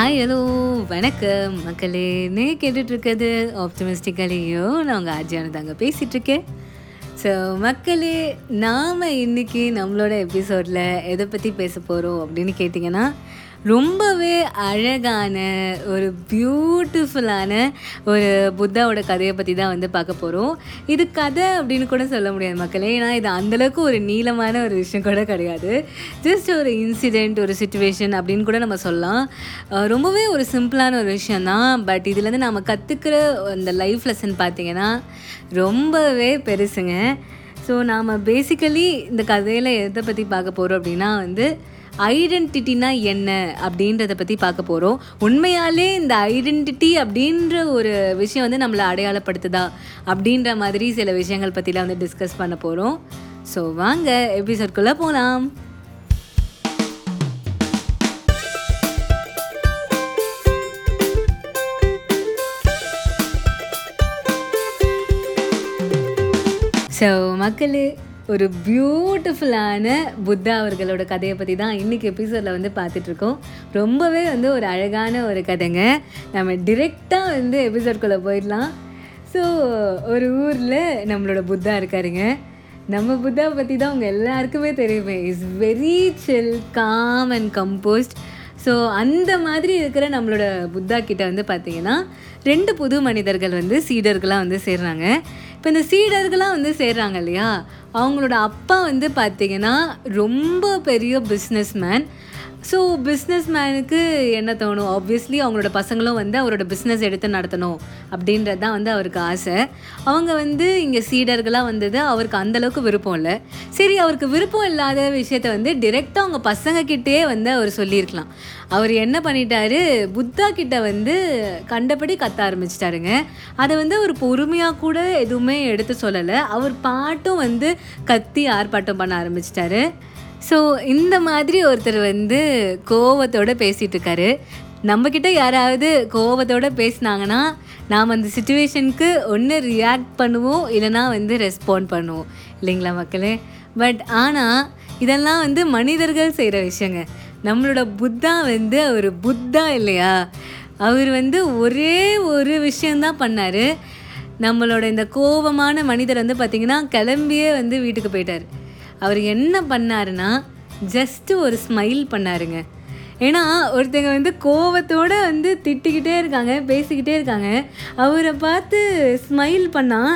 Hi hello வணக்கம். மக்களே நீ கேட்டுட்ருக்கிறது ஆப்டமிஸ்டிக்கலையோ நான் உங்கள் ஆஜியான தாங்க பேசிகிட்ருக்கேன் ஸோ மக்களே நாம் இன்னைக்கு நம்மளோட எபிசோடில் எதை பற்றி பேச போகிறோம் அப்படின்னு கேட்டிங்கன்னா ரொம்பவே அழகான ஒரு பியூட்டிஃபுல்லான ஒரு புத்தாவோட கதையை பற்றி தான் வந்து பார்க்க போகிறோம் இது கதை அப்படின்னு கூட சொல்ல முடியாது மக்களே. ஏன்னா இது அந்தளவுக்கு ஒரு நீளமான ஒரு விஷயம் கூட கிடையாது. ஜஸ்ட் ஒரு இன்சிடெண்ட் ஒரு சுச்சுவேஷன் அப்படின்னு கூட நம்ம சொல்லலாம். ரொம்பவே ஒரு சிம்பிளான ஒரு விஷயந்தான் பட் இதுலேருந்து நம்ம கற்றுக்கிற அந்த லைஃப் லெசன் பார்த்திங்கன்னா ரொம்பவே பெருசுங்க. ஸோ நாம் பேசிக்கலி இந்த கதையில் எதை பற்றி பார்க்க போகிறோம் அப்படின்னா வந்து ஐடென்டிட்டினா என்ன அப்படின்றத பற்றி பார்க்க போகிறோம் உண்மையாலே இந்த ஐடென்டிட்டி அப்படின்ற ஒரு விஷயம் வந்து நம்மளை அடையாளப்படுத்துதா அப்படின்ற மாதிரி சில விஷயங்கள் பற்றிலாம் வந்து டிஸ்கஸ் பண்ண போகிறோம் ஸோ வாங்க எபிசோட்குள்ளே போகலாம் ஸோ மக்களே ஒரு பியூட்டிஃபுல்லான புத்தா அவர்களோட கதையை பற்றி தான் இன்றைக்கி எபிசோடில் வந்து பார்த்துட்ருக்கோம். ரொம்பவே வந்து ஒரு அழகான ஒரு கதைங்க. நம்ம டிரெக்டாக வந்து எபிசோட்குள்ளே போயிடலாம். ஸோ ஒரு ஊரில் நம்மளோட புத்தா இருக்காருங்க. நம்ம புத்தா பற்றி தான் உங்கள் எல்லாருக்குமே தெரியுமே. Is very chill calm and composed so அந்த மாதிரி இருக்கிற நம்மளோட புத்தா கிட்ட வந்து பார்த்திங்கன்னா ரெண்டு புது மனிதர்கள் வந்து சீடர்களாக வந்து சேர்றாங்க. இப்போ இந்த சீடர்கள்லாம் வந்து சேர்றாங்க இல்லையா? அவங்களோட அப்பா வந்து பார்த்தீங்கன்னா ரொம்ப பெரிய பிஸ்னஸ் மேன் ஸோ பிஸ்னஸ் மேனுக்கு என்ன தோணும்? ஆப்வியஸ்லி அவங்களோட பசங்களும் வந்து அவரோட பிஸ்னஸ் எடுத்து நடத்தணும் அப்படின்றது தான் வந்து அவருக்கு ஆசை. அவங்க வந்து இங்கே சீடர்களாக வந்தது அவருக்கு அந்தளவுக்கு விருப்பம் இல்லை. சரி அவருக்கு விருப்பம் இல்லாத விஷயத்த வந்து டிரெக்டாக அவங்க பசங்கக்கிட்டே வந்து அவர் சொல்லியிருக்கலாம். அவர் என்ன பண்ணிட்டாரு? புத்தா கிட்ட வந்து கண்டபடி கத்த ஆரம்பிச்சிட்டாருங்க. அதை வந்து அவர் பொறுமையாக கூட எதுவுமே எடுத்து சொல்லலை. அவர் பாட்டும் வந்து கத்தி ஆர்ப்பாட்டம் பண்ண ஆரம்பிச்சிட்டாரு. ஸோ இந்த மாதிரி ஒருத்தர் வந்து கோவத்தோடு பேசிகிட்டு இருக்காரு நம்மக்கிட்ட யாராவது கோவத்தோட பேசினாங்கன்னா நாம் அந்த சுச்சுவேஷனுக்கு ஒன்று ரியாக்ட் பண்ணுவோம் இல்லைனா வந்து ரெஸ்பாண்ட் பண்ணுவோம். இல்லைங்களா மக்களே? பட் ஆனால் இதெல்லாம் வந்து மனிதர்கள் செய்கிற விஷயங்க. நம்மளோட புத்தா வந்து அவர் புத்தா இல்லையா? அவர் வந்து ஒரே ஒரு விஷயந்தான் பண்ணார். நம்மளோட இந்த கோபமான மனிதர் வந்து பார்த்திங்கன்னா கிளம்பியே வந்து வீட்டுக்கு போயிட்டார். அவர் என்ன பண்ணாருன்னா ஜஸ்ட்டு ஒரு ஸ்மைல் பண்ணாருங்க. ஏன்னா ஒருத்தங்க வந்து கோவத்தோடு வந்து திட்டிக்கிட்டே இருக்காங்க பேசிக்கிட்டே இருக்காங்க. அவரை பார்த்து ஸ்மைல் பண்ணால்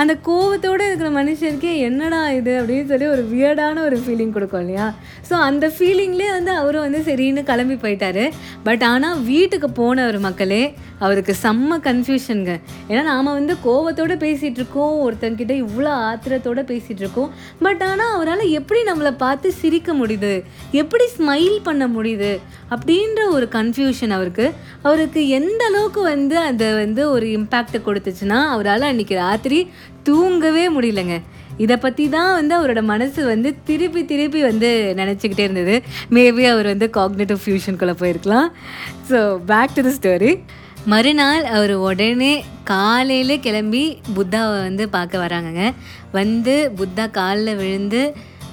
அந்த கோவத்தோடு இருக்கிற மனுஷருக்கே என்னடா இது அப்படின்னு சொல்லி ஒரு வியர்டான ஒரு ஃபீலிங் கொடுக்கும் இல்லையா? ஸோ அந்த ஃபீலிங்லேயே வந்து அவரும் வந்து சரின்னு கிளம்பி போயிட்டாரு. பட் ஆனால் வீட்டுக்கு போன ஒரு மக்களே அவருக்கு செம்ம கன்ஃபியூஷனுங்க ஏன்னா நாம் வந்து கோவத்தோடு பேசிகிட்டு இருக்கோம் ஒருத்தங்கிட்ட இவ்வளோ ஆத்திரத்தோடு பேசிகிட்டு இருக்கோம். பட் ஆனால் அவரால் எப்படி நம்மளை பார்த்து சிரிக்க முடியுது? எப்படி ஸ்மைல் பண்ண முடியுது? அப்படின்ற ஒரு கன்ஃபியூஷன் அவருக்கு. அவருக்கு எந்த அளவுக்கு வந்து அதை வந்து ஒரு இம்பேக்டை கொடுத்துச்சுன்னா அவரால் அன்றைக்கி ராத்திரி தூங்கவே முடியலங்க. இதை பற்றி தான் வந்து அவரோட மனசு வந்து திருப்பி திருப்பி வந்து நினச்சிக்கிட்டே இருந்தது. மேபி அவர் வந்து காக்னேட்டிவ் ஃபியூஷனுக்குள்ளே போயிருக்கலாம். So back to the story மறுநாள் அவர் உடனே காலையில் கிளம்பி புத்தாவை வந்து பார்க்க வராங்கங்க. வந்து புத்தா காலில் விழுந்து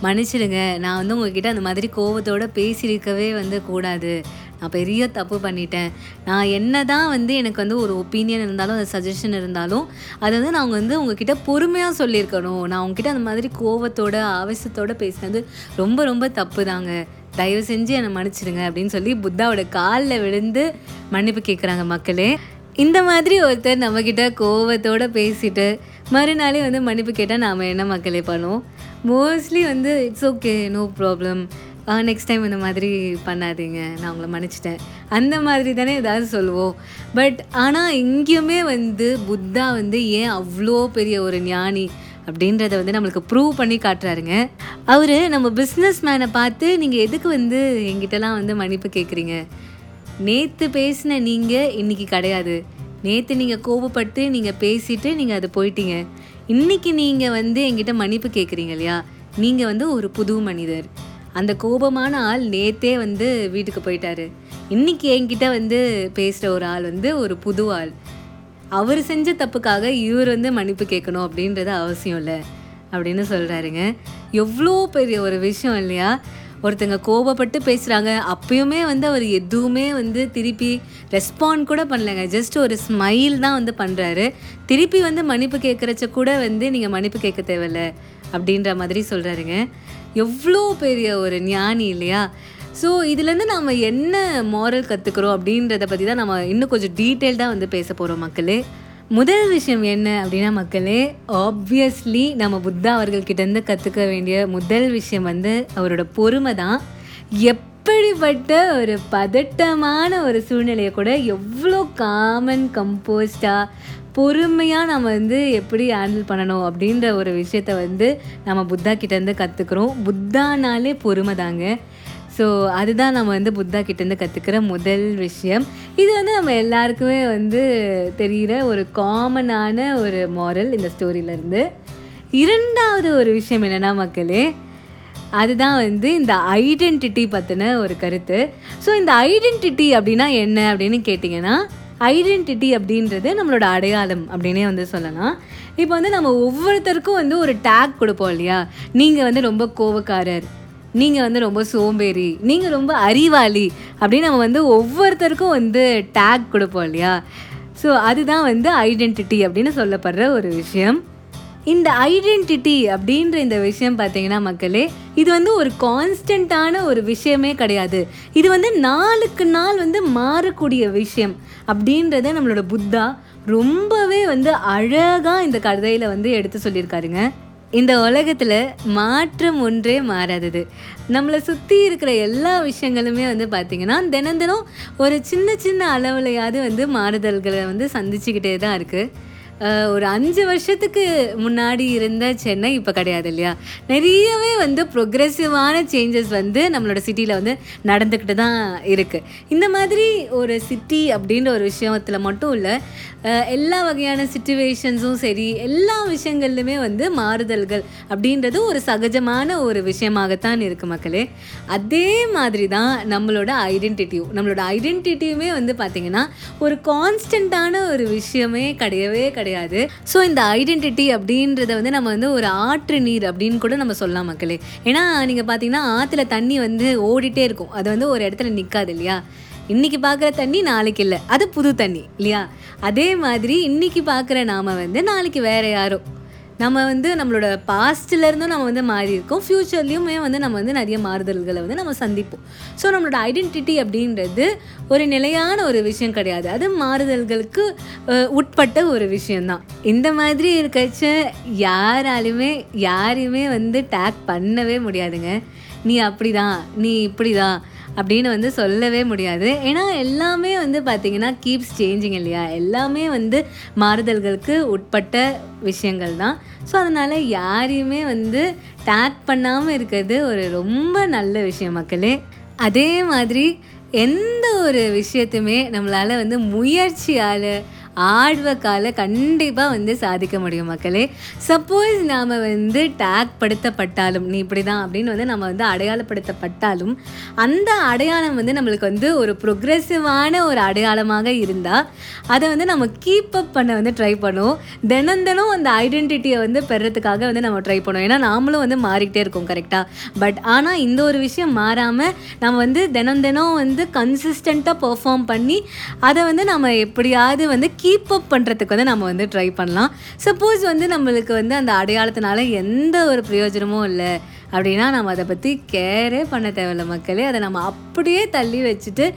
மன்னிச்சிடுங்க நான் வந்து உங்ககிட்ட அந்த மாதிரி கோபத்தோடு பேசியிருக்கவே வந்து கூடாது. நான் பெரிய தப்பு பண்ணிட்டேன். நான் என்ன தான் வந்து எனக்கு வந்து ஒரு ஒப்பீனியன் இருந்தாலும் அந்த சஜஷன் இருந்தாலும் அதை வந்து நான் வந்து உங்ககிட்ட பொறுமையாக சொல்லியிருக்கணும். நான் உங்ககிட்ட அந்த மாதிரி கோவத்தோட ஆவேசத்தோடு பேசினது ரொம்ப ரொம்ப தப்பு தாங்க தயவு செஞ்சு என்னை மன்னிச்சிடுங்க அப்படின்னு சொல்லி புத்தாவோட காலில் விழுந்து மன்னிப்பு கேட்குறாங்க மக்களே. இந்த மாதிரி ஒருத்தர் நம்மக்கிட்ட கோவத்தோடு பேசிட்டு மறுநாளே வந்து மன்னிப்பு கேட்டால் நாம் என்ன மக்களே பண்ணுவோம்? மோஸ்ட்லி வந்து it's okay no problem next time இந்த மாதிரி பண்ணாதீங்க நான் உங்களை மன்னிச்சிட்டேன். அந்த மாதிரி தானே ஏதாவது சொல்லுவோம். பட் ஆனால் இங்கேயுமே வந்து புத்தா வந்து ஏன் அவ்வளோ பெரிய ஒரு ஞானி அப்படின்றத வந்து நம்மளுக்கு ப்ரூவ் பண்ணி காட்டுறாருங்க. அவர் நம்ம பிஸ்னஸ் மேனை பார்த்து நீங்கள் எதுக்கு வந்து எங்கிட்டலாம் வந்து மன்னிப்பு கேட்குறீங்க? நேற்று பேசின நீங்கள் இன்றைக்கி கிடையாது. நேற்று நீங்கள் கோபப்பட்டு நீங்கள் பேசிட்டு நீங்கள் அது போயிட்டீங்க. இன்றைக்கி நீங்கள் வந்து எங்கிட்ட மன்னிப்பு கேட்குறீங்க இல்லையா? நீங்கள் வந்து ஒரு புது மனிதர். அந்த கோபமான ஆள் நேத்தே வந்து வீட்டுக்கு போயிட்டாரு. இன்றைக்கி என்கிட்ட வந்து பேசுகிற ஒரு ஆள் வந்து ஒரு புது ஆள். அவர் செஞ்ச தப்புக்காக இவர் வந்து மன்னிப்பு கேட்கணும் அப்படின்றது அவசியம் இல்லை அப்படின்னு சொல்கிறாருங்க எவ்வளோ பெரிய ஒரு விஷயம் இல்லையா? ஒருத்தங்க கோபப்பட்டு பேசுகிறாங்க அப்பயுமே வந்து அவர் எதுவுமே வந்து திருப்பி ரெஸ்பாண்ட் கூட பண்ணலைங்க. ஜஸ்ட் ஒரு ஸ்மைல் தான் வந்து பண்ணுறாரு திருப்பி வந்து மன்னிப்பு கேட்குறச்ச கூட வந்து நீங்கள் மன்னிப்பு கேட்க தேவையில்ல. அப்படின்ற மாதிரி சொல்கிறாருங்க எவ்வளோ பெரிய ஒரு ஞானி இல்லையா? ஸோ இதுலேருந்து நாம் என்ன மாரல் கற்றுக்குறோம் அப்படின்றத பற்றி தான் நம்ம இன்னும் கொஞ்சம் டீட்டெயில்டாக வந்து பேச போகிறோம் மக்களே. முதல் விஷயம் என்ன அப்படின்னா மக்களே ஆப்வியஸ்லி நம்ம புத்தா அவர்கள்கிட்டேருந்து கற்றுக்க வேண்டிய முதல் விஷயம் வந்து அவரோட பொறுமை தான். எப்படிப்பட்ட ஒரு பதட்டமான ஒரு சூழ்நிலையை கூட எவ்வளோ காமன் கம்போஸ்டாக பொறுமையாக நம்ம வந்து எப்படி ஹேண்டில் பண்ணணும் அப்படின்ற ஒரு விஷயத்த வந்து நம்ம புத்தா கிட்டேருந்து கற்றுக்குறோம் புத்தானாலே பொறுமை தாங்க. ஸோ அதுதான் நம்ம வந்து புத்தா கிட்டேருந்து கற்றுக்கிற முதல் விஷயம். இது வந்து நம்ம எல்லாருக்குமே வந்து தெரிகிற ஒரு காமனான ஒரு மாரல் இந்த ஸ்டோரியிலேருந்து இரண்டாவது ஒரு விஷயம் என்னென்னா மக்களே அதுதான் வந்து இந்த ஐடென்டிட்டி பற்றின ஒரு கருத்து. ஸோ இந்த ஐடென்டிட்டி அப்படின்னா என்ன அப்படின்னு கேட்டிங்கன்னா ஐடென்டிட்டி அப்படின்றது நம்மளோட அடையாளம் அப்படின்னே வந்து சொல்லலாம். இப்போ வந்து நம்ம ஒவ்வொருத்தருக்கும் வந்து ஒரு டேக் கொடுப்போம் இல்லையா? நீங்கள் வந்து ரொம்ப கோவக்காரர் நீங்கள் வந்து ரொம்ப சோம்பேறி நீங்கள் ரொம்ப அறிவாளி அப்படின்னு நம்ம வந்து ஒவ்வொருத்தருக்கும் வந்து டேக் கொடுப்போம் இல்லையா? ஸோ அதுதான் வந்து ஐடென்டிட்டி அப்படின்னு சொல்லப்படுற ஒரு விஷயம். இந்த ஐடென்டிட்டி அப்படின்ற இந்த விஷயம் பார்த்தீங்கன்னா மக்களே இது வந்து ஒரு கான்ஸ்டண்ட்டான ஒரு விஷயமே கிடையாது. இது வந்து நாளுக்கு நாள் வந்து மாறக்கூடிய விஷயம் அப்படின்றத நம்மளோட புத்தா ரொம்பவே வந்து அழகாக இந்த கதையில் வந்து எடுத்து சொல்லியிருக்காருங்க. இந்த உலகத்தில் மாற்றம் ஒன்றே மாறாதது. நம்மளை சுற்றி இருக்கிற எல்லா விஷயங்களுமே வந்து பார்த்திங்கன்னா தினம் தினம் ஒரு சின்ன சின்ன அளவுலையாவது வந்து மாறுதல்களை வந்து சந்திச்சுக்கிட்டே தான் இருக்குது ஒரு அஞ்சு வருஷத்துக்கு முன்னாடி இருந்த சென்னை இப்போ கிடையாது இல்லையா? நிறையவே வந்து ப்ரொக்ரெசிவான சேஞ்சஸ் வந்து நம்மளோட சிட்டியில் வந்து நடந்துக்கிட்டு தான் இருக்குது இந்த மாதிரி ஒரு சிட்டி அப்படின்ற ஒரு விஷயத்தில் மட்டும் இல்லை எல்லா வகையான சுச்சுவேஷன்ஸும் சரி எல்லா விஷயங்கள்லையுமே வந்து மாறுதல்கள் அப்படின்றது ஒரு சகஜமான ஒரு விஷயமாகத்தான் இருக்குது மக்களே. அதே மாதிரி தான் நம்மளோட ஐடென்டிட்டியும் நம்மளோட ஐடென்டிட்டியுமே வந்து பார்த்திங்கன்னா ஒரு கான்ஸ்டண்ட்டான ஒரு விஷயமே கிடையவே கிடையாது. கிடையாது. ஸோ இந்த ஐடென்டிட்டி அப்படின்றத வந்து நம்ம வந்து ஒரு ஆற்று நீர் அப்படின்னு கூட நம்ம சொல்லலாம் மக்களே. ஏன்னா நீங்கள் பார்த்தீங்கன்னா ஆற்றுல தண்ணி வந்து ஓடிட்டே இருக்கும். அது வந்து ஒரு இடத்துல நிற்காது இல்லையா? இன்றைக்கி பார்க்குற தண்ணி நாளைக்கு இல்லை. அது புது தண்ணி இல்லையா? அதே மாதிரி இன்றைக்கி பார்க்குற நாம் வந்து நாளைக்கு வேறு யாரும் நம்ம வந்து நம்மளோட பாஸ்ட்லேருந்தும் நம்ம வந்து மாறி இருக்கோம். ஃப்யூச்சர்லேயுமே வந்து நம்ம வந்து நிறைய மாறுதல்களை வந்து நம்ம சந்திப்போம். ஸோ நம்மளோட ஐடென்டிட்டி அப்படின்றது ஒரு நிலையான ஒரு விஷயம் கிடையாது. அது மாறுதல்களுக்கு உட்பட்ட ஒரு விஷயந்தான் இந்த மாதிரி இருக்கச்ச யாராலுமே யாரையுமே வந்து டேக் பண்ணவே முடியாதுங்க. நீ அப்படிதான் நீ இப்படி தான் அப்படின்னு வந்து சொல்லவே முடியாது. ஏன்னா எல்லாமே வந்து பார்த்திங்கன்னா கீப்ஸ் சேஞ்சிங் இல்லையா? எல்லாமே வந்து மாறுதல்களுக்கு உட்பட்ட விஷயங்கள் தான். ஸோ அதனால் யாரையுமே வந்து டேக் பண்ணாமல் இருக்கிறது ஒரு ரொம்ப நல்ல விஷயம் மக்களே. அதே மாதிரி எந்த ஒரு விஷயத்தையுமே நம்மளால் வந்து முயற்சியால் ஆழ்வக்கால கண்டிப்பாக வந்து சாதிக்க முடியும் மக்களே. சப்போஸ் நாம் வந்து டேக் படுத்தப்பட்டாலும் நீ இப்படி தான் அப்படின்னு வந்து நம்ம வந்து அடையாளப்படுத்தப்பட்டாலும் அந்த அடையாளம் வந்து நம்மளுக்கு வந்து ஒரு ப்ரொக்ரெசிவான ஒரு அடையாளமாக இருந்தால் அதை வந்து நம்ம கீப் அப் பண்ண வந்து ட்ரை பண்ணுவோம். தினம் தினம் அந்த ஐடென்டிட்டியை வந்து பெறத்துக்காக வந்து நம்ம ட்ரை பண்ணுவோம். ஏன்னா நாமளும் வந்து மாறிக்கிட்டே இருக்கோம் கரெக்டாக பட் ஆனால் இந்த ஒரு விஷயம் மாறாமல் நம்ம வந்து தினம் தினம் வந்து கன்சிஸ்டண்ட்டாக பெர்ஃபார்ம் பண்ணி அதை வந்து நம்ம எப்படியாவது வந்து கீப் அப் பண்ணுறதுக்கு வந்து நம்ம வந்து ட்ரை பண்ணலாம். சப்போஸ் வந்து நம்மளுக்கு வந்து அந்த அடையாளத்தினால எந்த ஒரு பிரயோஜனமும் இல்லை அப்படின்னா நம்ம அதை பற்றி கேரே பண்ண தேவையில்ல மக்களே. அதை நம்ம அப்படியே தள்ளி வச்சுட்டு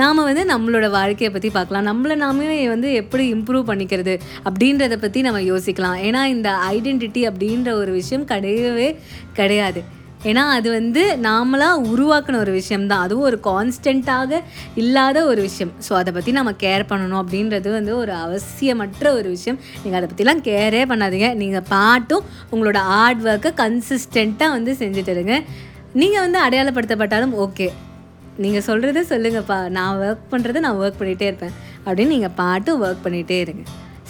நாம் வந்து நம்மளோட வாழ்க்கையை பற்றி பார்க்கலாம். நம்மளை நாமே வந்து எப்படி இம்ப்ரூவ் பண்ணிக்கிறது அப்படின்றத பற்றி நம்ம யோசிக்கலாம். ஏன்னா இந்த ஐடென்டிட்டி அப்படின்ற ஒரு விஷயம் கிடையவே கிடையாது. ஏன்னா அது வந்து நாமளாக உருவாக்கின ஒரு விஷயம் தான் அதுவும் ஒரு கான்ஸ்டண்ட்டாக இல்லாத ஒரு விஷயம். ஸோ அதை பற்றி நம்ம கேர் பண்ணணும் அப்படின்றது வந்து ஒரு அவசியமற்ற ஒரு விஷயம். நீங்கள் அதை பற்றிலாம் கேரே பண்ணாதீங்க. நீங்கள் பாட்டும் உங்களோட ஹார்ட் ஒர்க்கை கன்சிஸ்டண்ட்டாக வந்து செஞ்சுட்டு இருங்க. நீங்கள் வந்து அடையாளப்படுத்தப்பட்டாலும் ஓகே நீங்கள் சொல்கிறத சொல்லுங்கப்பா. நான் ஒர்க் பண்ணுறதை நான் ஒர்க் பண்ணிகிட்டே இருப்பேன். அப்படின்னு நீங்கள் பாட்டும் ஒர்க் பண்ணிகிட்டே இருங்க.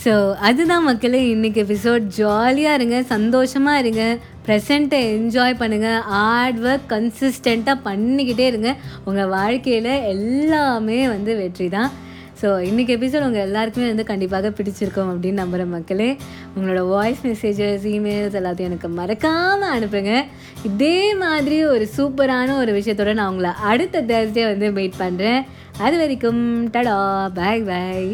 ஸோ அதுதான் மக்களே இன்றைக்கி எபிசோட் ஜாலியாக இருங்க சந்தோஷமாக இருங்க. ப்ரெசண்ட்டை என்ஜாய் பண்ணுங்கள் ஹார்ட் ஒர்க் கன்சிஸ்டண்ட்டாக பண்ணிக்கிட்டே இருங்க. உங்கள் வாழ்க்கையில் எல்லாமே வந்து வெற்றி தான். ஸோ இன்றைக்கி எபிசோட் உங்கள் எல்லாருக்குமே வந்து கண்டிப்பாக பிடிச்சிருக்கோம் அப்படின்னு நம்புகிற மக்களே உங்களோட வாய்ஸ் மெசேஜஸ் இமெயில்ஸ் எல்லாத்தையும் எனக்கு மறக்காமல் அனுப்புங்க. இதே மாதிரி ஒரு சூப்பரான ஒரு விஷயத்தோட நான் உங்களை அடுத்த தேர்ஸ்டே வந்து மீட் பண்ணுறேன் அது வரைக்கும் டடா பாய் பாய்